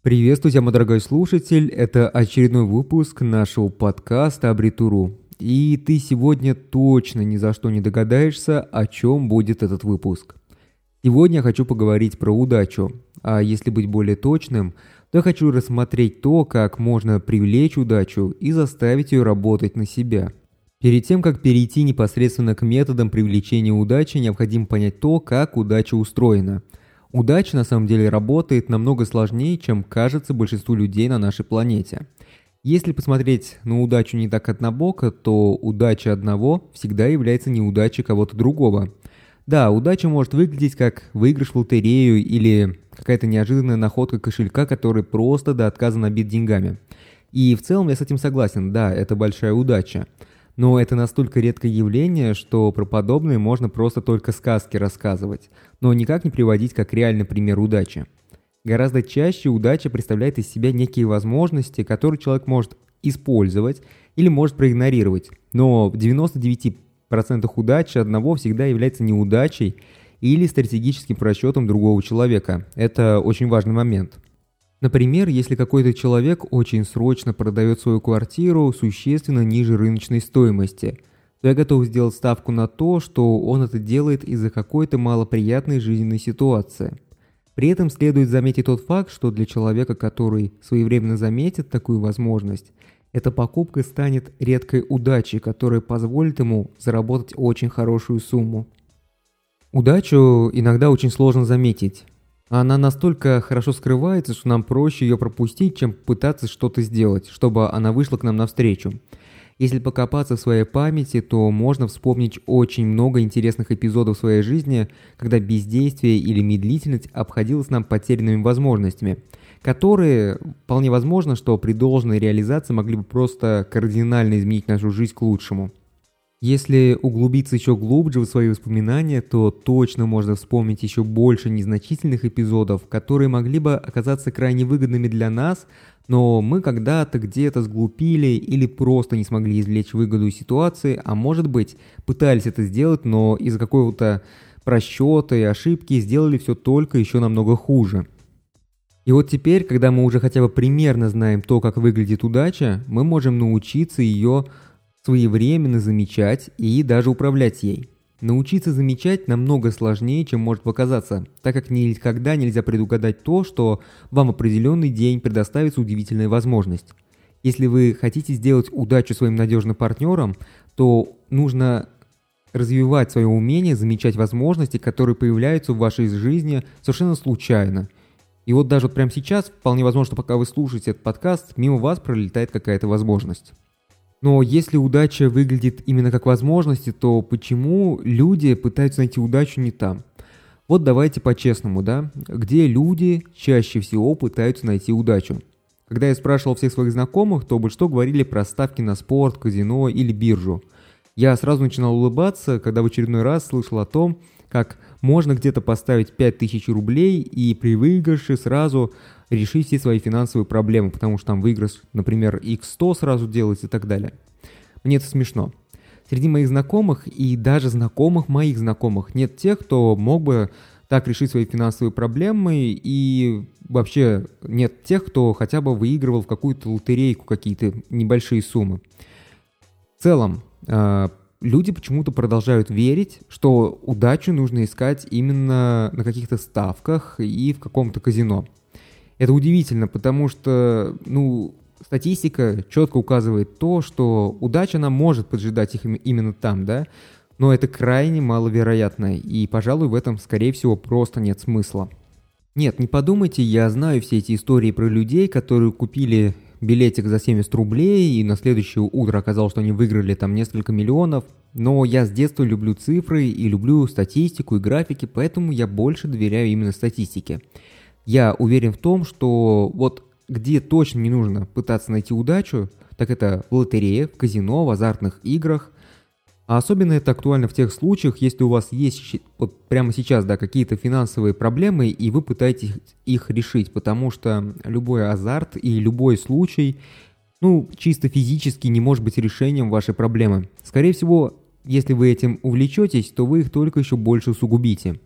Приветствую тебя, мой дорогой слушатель. Это очередной выпуск нашего подкаста Абритуру. И ты сегодня точно ни за что не догадаешься, о чем будет этот выпуск. Сегодня я хочу поговорить про удачу. А если быть более точным, то я хочу рассмотреть то, как можно привлечь удачу и заставить ее работать на себя. Перед тем, как перейти непосредственно к методам привлечения удачи, необходимо понять то, как удача устроена – Удача на самом деле работает намного сложнее, чем кажется большинству людей на нашей планете. Если посмотреть на удачу не так однобоко, то удача одного всегда является неудачей кого-то другого. Да, удача может выглядеть как выигрыш в лотерею или какая-то неожиданная находка кошелька, который просто до отказа набит деньгами. И в целом я с этим согласен, да, это большая удача. Но это настолько редкое явление, что про подобное можно просто только сказки рассказывать, но никак не приводить как реальный пример удачи. Гораздо чаще удача представляет из себя некие возможности, которые человек может использовать или может проигнорировать. Но в 99% удачи одного всегда является неудачей или стратегическим просчетом другого человека. Это очень важный момент. Например, если какой-то человек очень срочно продает свою квартиру существенно ниже рыночной стоимости, то я готов сделать ставку на то, что он это делает из-за какой-то малоприятной жизненной ситуации. При этом следует заметить тот факт, что для человека, который своевременно заметит такую возможность, эта покупка станет редкой удачей, которая позволит ему заработать очень хорошую сумму. Удачу иногда очень сложно заметить. Она настолько хорошо скрывается, что нам проще ее пропустить, чем пытаться что-то сделать, чтобы она вышла к нам навстречу. Если покопаться в своей памяти, то можно вспомнить очень много интересных эпизодов своей жизни, когда бездействие или медлительность обходилось нам потерянными возможностями, которые, вполне возможно, что при должной реализации могли бы просто кардинально изменить нашу жизнь к лучшему. Если углубиться еще глубже в свои воспоминания, то точно можно вспомнить еще больше незначительных эпизодов, которые могли бы оказаться крайне выгодными для нас, но мы когда-то где-то сглупили или просто не смогли извлечь выгоду из ситуации, а может быть пытались это сделать, но из-за какого-то просчета и ошибки сделали все только еще намного хуже. И вот теперь, когда мы уже хотя бы примерно знаем то, как выглядит удача, мы можем научиться ее своевременно замечать и даже управлять ей. Научиться замечать намного сложнее, чем может показаться, так как никогда нельзя предугадать то, что вам определенный день предоставится удивительная возможность. Если вы хотите сделать удачу своим надежным партнером, то нужно развивать свое умение замечать возможности, которые появляются в вашей жизни совершенно случайно. И вот даже вот прямо сейчас, вполне возможно, что пока вы слушаете этот подкаст, мимо вас пролетает какая-то возможность. Но если удача выглядит именно как возможности, то почему люди пытаются найти удачу не там? Вот давайте по-честному, да? Где люди чаще всего пытаются найти удачу? Когда я спрашивал всех своих знакомых, то большинство говорили про ставки на спорт, казино или биржу. Я сразу начинал улыбаться, когда в очередной раз слышал о том, как можно где-то поставить 5000 рублей и при выигрыше сразу решить все свои финансовые проблемы, потому что там выигрыш, например, x100 сразу делать и так далее. Мне это смешно. Среди моих знакомых и даже знакомых моих знакомых нет тех, кто мог бы так решить свои финансовые проблемы, и вообще нет тех, кто хотя бы выигрывал в какую-то лотерейку какие-то небольшие суммы. В целом, люди почему-то продолжают верить, что удачу нужно искать именно на каких-то ставках и в каком-то казино. Это удивительно, потому что, ну, статистика четко указывает то, что удача нам может поджидать их именно там, да, но это крайне маловероятно, и, пожалуй, в этом, скорее всего, просто нет смысла. Нет, не подумайте, я знаю все эти истории про людей, которые купили билетик за 70 рублей, и на следующее утро оказалось, что они выиграли там несколько миллионов. Но я с детства люблю цифры и люблю статистику и графики, поэтому я больше доверяю именно статистике. Я уверен в том, что вот где точно не нужно пытаться найти удачу, так это в лотерее, в казино, в азартных играх. А особенно это актуально в тех случаях, если у вас есть вот прямо сейчас да, какие-то финансовые проблемы, и вы пытаетесь их решить, потому что любой азарт и любой случай, ну, чисто физически не может быть решением вашей проблемы. Скорее всего, если вы этим увлечетесь, то вы их только еще больше усугубите.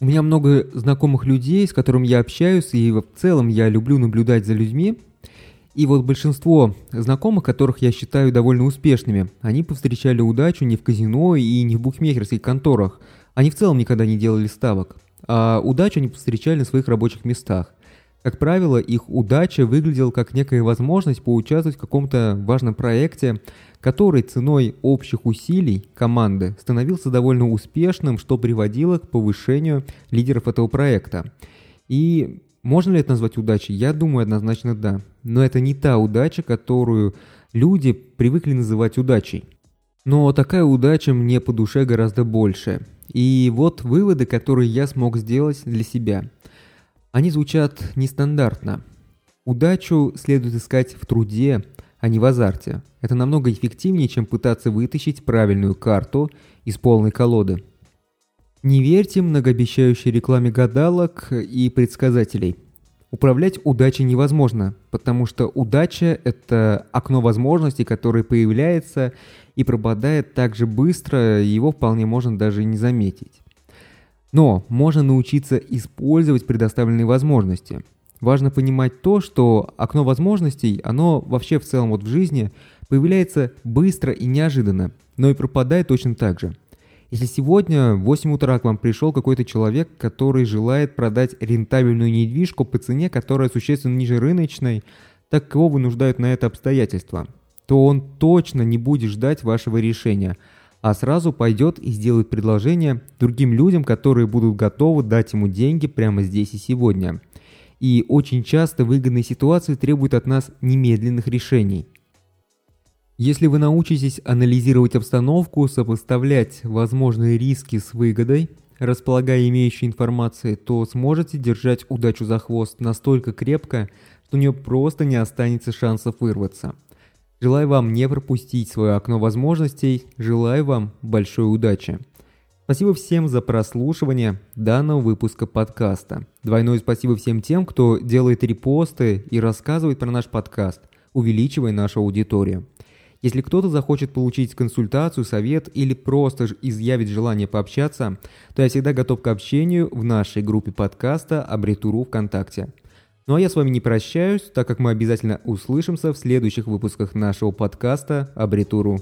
У меня много знакомых людей, с которыми я общаюсь, и в целом я люблю наблюдать за людьми. И вот большинство знакомых, которых я считаю довольно успешными, они повстречали удачу не в казино и не в букмекерских конторах. Они в целом никогда не делали ставок. А удачу они повстречали на своих рабочих местах. Как правило, их удача выглядела как некая возможность поучаствовать в каком-то важном проекте, который ценой общих усилий команды становился довольно успешным, что приводило к повышению лидеров этого проекта. И можно ли это назвать удачей? Я думаю, однозначно да. Но это не та удача, которую люди привыкли называть удачей. Но такая удача мне по душе гораздо больше. И вот выводы, которые я смог сделать для себя – они звучат нестандартно. Удачу следует искать в труде, а не в азарте. Это намного эффективнее, чем пытаться вытащить правильную карту из полной колоды. Не верьте многообещающей рекламе гадалок и предсказателей. Управлять удачей невозможно, потому что удача – это окно возможностей, которое появляется и пропадает так же быстро, его вполне можно даже не заметить. Но можно научиться использовать предоставленные возможности. Важно понимать то, что окно возможностей, оно вообще в целом вот в жизни появляется быстро и неожиданно, но и пропадает точно так же. Если сегодня в 8 утра к вам пришел какой-то человек, который желает продать рентабельную недвижку по цене, которая существенно ниже рыночной, так его вынуждают на это обстоятельства, то он точно не будет ждать вашего решения – а сразу пойдет и сделает предложение другим людям, которые будут готовы дать ему деньги прямо здесь и сегодня. И очень часто выгодные ситуации требуют от нас немедленных решений. Если вы научитесь анализировать обстановку, сопоставлять возможные риски с выгодой, располагая имеющей информацией, то сможете держать удачу за хвост настолько крепко, что у нее просто не останется шансов вырваться – Желаю вам не пропустить свое окно возможностей. Желаю вам большой удачи. Спасибо всем за прослушивание данного выпуска подкаста. Двойное спасибо всем тем, кто делает репосты и рассказывает про наш подкаст, увеличивая нашу аудиторию. Если кто-то захочет получить консультацию, совет или просто изъявить желание пообщаться, то я всегда готов к общению в нашей группе подкаста Абритуру ВКонтакте. Ну а я с вами не прощаюсь, так как мы обязательно услышимся в следующих выпусках нашего подкаста «Абритуру».